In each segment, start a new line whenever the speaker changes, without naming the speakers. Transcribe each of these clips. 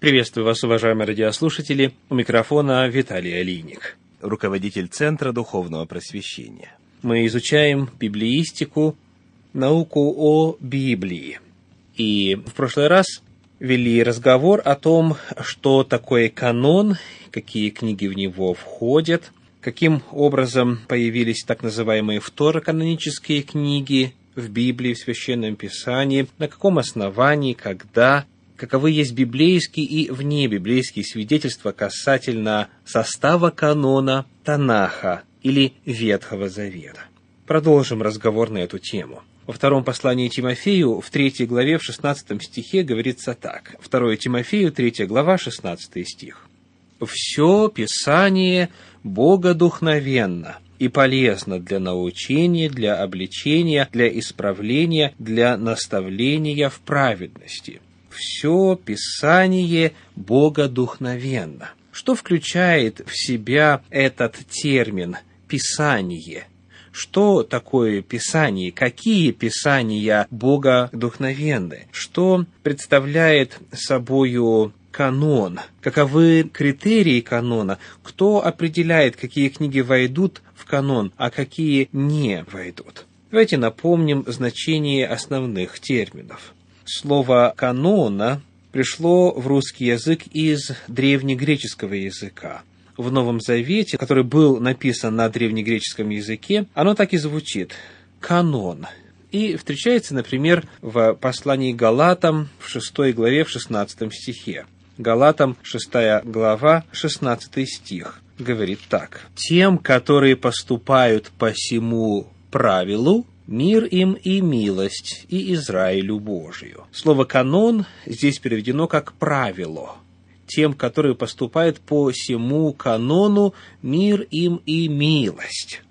Приветствую вас, уважаемые радиослушатели. У микрофона Виталий Алиник.
Руководитель Центра Духовного Просвещения.
Мы изучаем библеистику, науку о Библии. И в прошлый раз вели разговор о том, что такое канон, какие книги в него входят, каким образом появились так называемые второканонические книги в Библии, в Священном Писании, на каком основании, когда, каковы есть библейские и внебиблейские свидетельства касательно состава канона Танаха или Ветхого Завета. Продолжим разговор на эту тему. Во втором послании Тимофею, в третьей главе, в шестнадцатом стихе говорится так. Второе Тимофею, третья глава, шестнадцатый стих. «Все Писание богодухновенно и полезно для научения, для обличения, для исправления, для наставления в праведности. Все Писание богодухновенно». Что включает в себя этот термин «писание»? Что такое Писание? Какие Писания Бога вдохновенны? Что представляет собою канон? Каковы критерии канона? Кто определяет, какие книги войдут в канон, а какие не войдут? Давайте напомним значение основных терминов. Слово «канона» пришло в русский язык из древнегреческого языка в Новом Завете, который был написан на древнегреческом языке, оно так и звучит – канон. И встречается, например, в послании Галатам в 6 главе, в 16 стихе. Галатам 6 глава, 16 стих говорит так. «Тем, которые поступают по всему правилу, мир им и милость, и Израилю Божию». Слово «канон» здесь переведено как «правило», тем, которые поступают по всему канону, мир им и милость.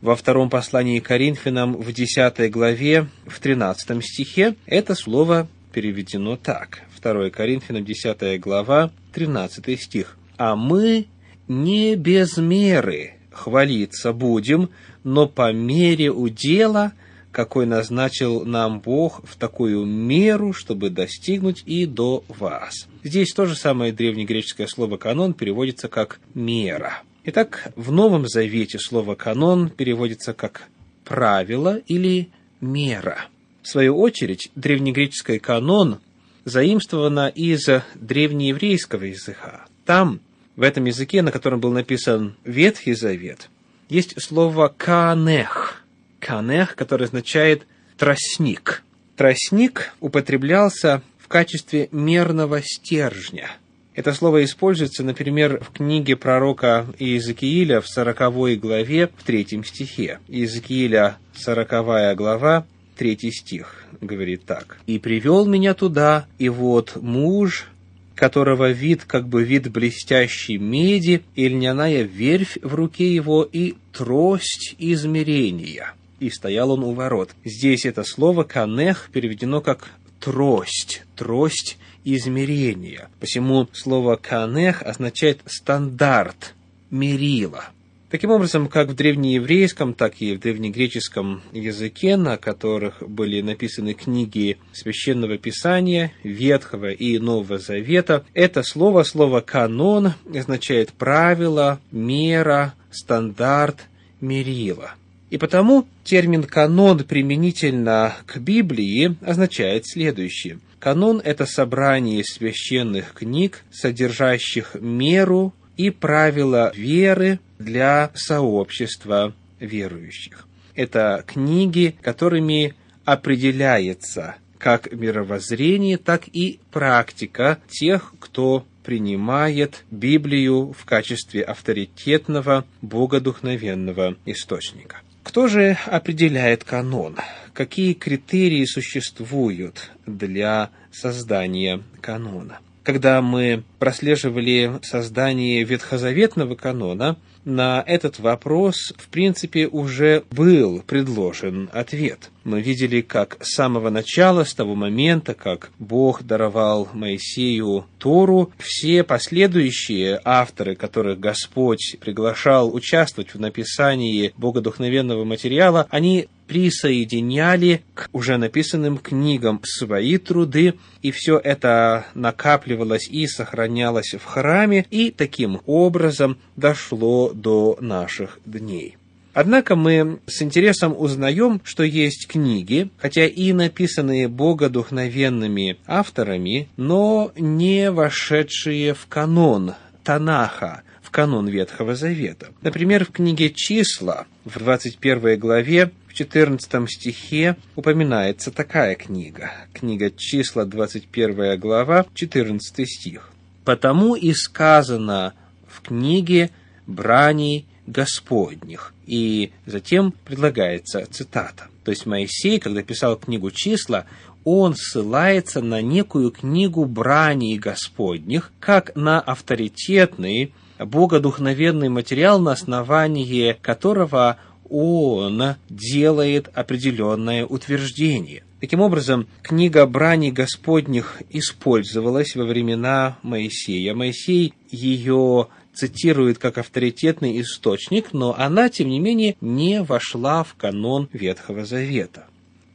Во втором послании Коринфянам в 10 главе, в 13 стихе, это слово переведено так. 2 Коринфянам 10 глава, 13 стих. «А мы не без меры хвалиться будем, но по мере удела – какой назначил нам Бог в такую меру, чтобы достигнуть и до вас. Здесь то же самое древнегреческое слово «канон» переводится как «мера». Итак, в Новом Завете слово «канон» переводится как «правило» или «мера». В свою очередь, древнегреческое «канон» заимствовано из древнееврейского языка. Там, в этом языке, на котором был написан Ветхий Завет, есть слово «канех», канех, который означает тростник. Тростник употреблялся в качестве мерного стержня. Это слово используется, например, в книге пророка Иезекииля в сороковой главе, в третьем стихе. Иезекииля, сороковая глава, третий стих, говорит так. «И привел меня туда, и вот муж, которого вид как бы вид блестящей меди, и льняная верфь в руке его, и трость измерения» и стоял он у ворот. Здесь это слово «канех» переведено как «трость», «трость измерения». Посему слово «канех» означает «стандарт», «мерила». Таким образом, как в древнееврейском, так и в древнегреческом языке, на которых были написаны книги Священного Писания, Ветхого и Нового Завета, это слово, слово «канон» означает правило, мера, стандарт, мерила – и потому термин «канон» применительно к Библии означает следующее. Канон – это собрание священных книг, содержащих меру и правила веры для сообщества верующих. Это книги, которыми определяется как мировоззрение, так и практика тех, кто принимает Библию в качестве авторитетного, богодухновенного источника. Кто же определяет канон? Какие критерии существуют для создания канона? Когда мы прослеживали создание ветхозаветного канона, на этот вопрос, в принципе, уже был предложен ответ. Мы видели, как с самого начала, с того момента, как Бог даровал Моисею Тору, все последующие авторы, которых Господь приглашал участвовать в написании богодухновенного материала, они присоединяли к уже написанным книгам свои труды, и все это накапливалось и сохранялось в храме, и таким образом дошло до наших дней. Однако мы с интересом узнаем, что есть книги, хотя и написанные богодухновенными авторами, но не вошедшие в канон Танаха, в канон Ветхого Завета. Например, в книге «Числа» в 21 главе 14 стихе упоминается такая книга. Книга «Числа», 21 глава, 14 стих. «Потому и сказано в книге брани Господних. И затем предлагается цитата. То есть Моисей, когда писал книгу «Числа», он ссылается на некую книгу брани Господних, как на авторитетный, богодухновенный материал, на основании которого он делает определенное утверждение. Таким образом, книга брани Господних использовалась во времена Моисея. Моисей ее цитирует как авторитетный источник, но она, тем не менее, не вошла в канон Ветхого Завета.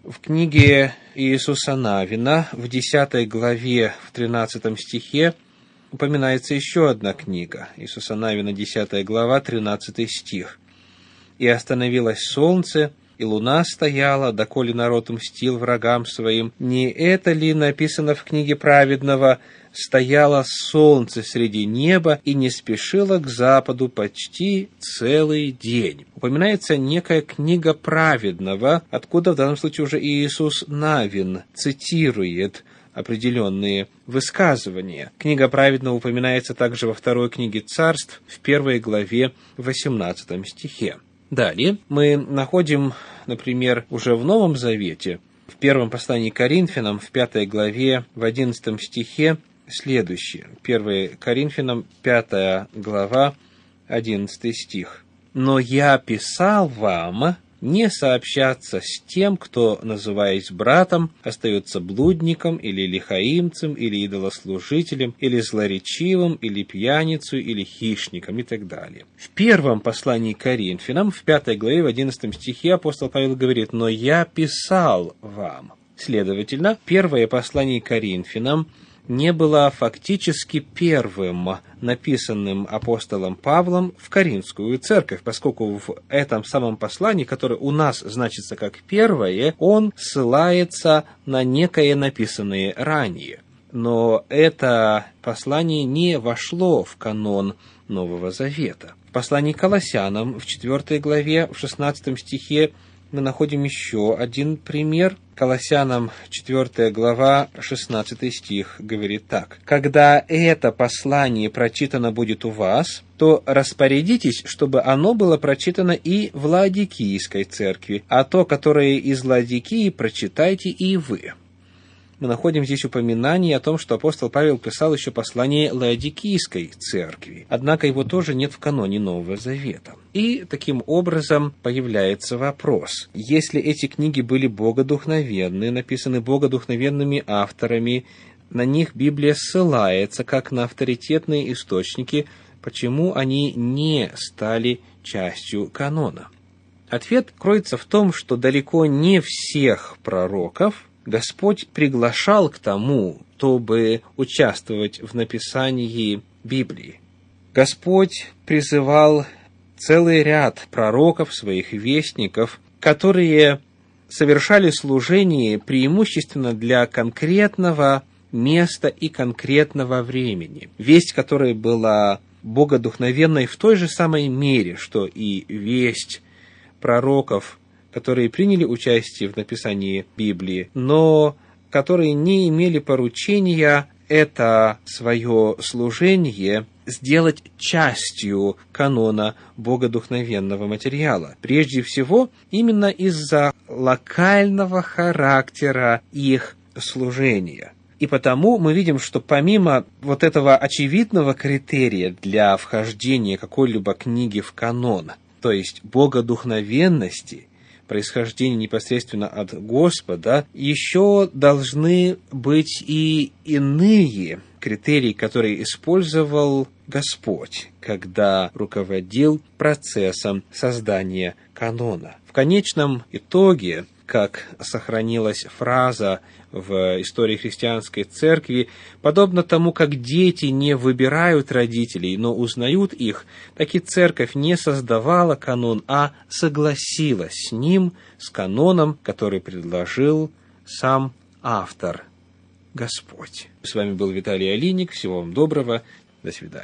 В книге Иисуса Навина в 10 главе в 13 стихе упоминается еще одна книга. Иисуса Навина, 10 глава, 13 стих. «И остановилось солнце, и луна стояла, доколе народ мстил врагам своим. Не это ли написано в книге праведного стояло солнце среди неба и не спешило к западу почти целый день. Упоминается некая книга праведного, откуда в данном случае уже Иисус Навин цитирует определенные высказывания. Книга праведного упоминается также во второй книге царств в первой главе в 18 стихе. Далее мы находим, например, уже в Новом Завете, в первом послании к Коринфянам, в пятой главе, в одиннадцатом стихе, следующее. 1 Коринфянам, 5 глава, 11 стих. «Но я писал вам не сообщаться с тем, кто, называясь братом, остается блудником или лихаимцем, или идолослужителем, или злоречивым, или пьяницей, или хищником и так далее. В первом послании Коринфянам, в пятой главе, в одиннадцатом стихе апостол Павел говорит, «Но я писал вам». Следовательно, первое послание Коринфянам не было фактически первым написанным апостолом Павлом в Каринскую церковь, поскольку в этом самом послании, которое у нас значится как первое, он ссылается на некое написанное ранее. Но это послание не вошло в канон Нового Завета. В послании к Колоссянам в 4 главе, в 16 стихе мы находим еще один пример. Колоссянам 4 глава 16 стих говорит так. «Когда это послание прочитано будет у вас, то распорядитесь, чтобы оно было прочитано и в Ладикийской церкви, а то, которое из Ладикии, прочитайте и вы» мы находим здесь упоминание о том, что апостол Павел писал еще послание Лаодикийской церкви, однако его тоже нет в каноне Нового Завета. И таким образом появляется вопрос, если эти книги были богодухновенны, написаны богодухновенными авторами, на них Библия ссылается как на авторитетные источники, почему они не стали частью канона? Ответ кроется в том, что далеко не всех пророков Господь приглашал к тому, чтобы участвовать в написании Библии. Господь призывал целый ряд пророков, своих вестников, которые совершали служение преимущественно для конкретного места и конкретного времени. Весть, которая была богодухновенной в той же самой мере, что и весть пророков которые приняли участие в написании Библии, но которые не имели поручения это свое служение сделать частью канона богодухновенного материала. Прежде всего, именно из-за локального характера их служения. И потому мы видим, что помимо вот этого очевидного критерия для вхождения какой-либо книги в канон, то есть богодухновенности, происхождения непосредственно от Господа, еще должны быть и иные критерий, который использовал Господь, когда руководил процессом создания канона. В конечном итоге, как сохранилась фраза в истории христианской церкви, подобно тому, как дети не выбирают родителей, но узнают их, так и церковь не создавала канон, а согласилась с ним, с каноном, который предложил сам автор Господь. С вами был Виталий Алиник. Всего вам доброго. До свидания.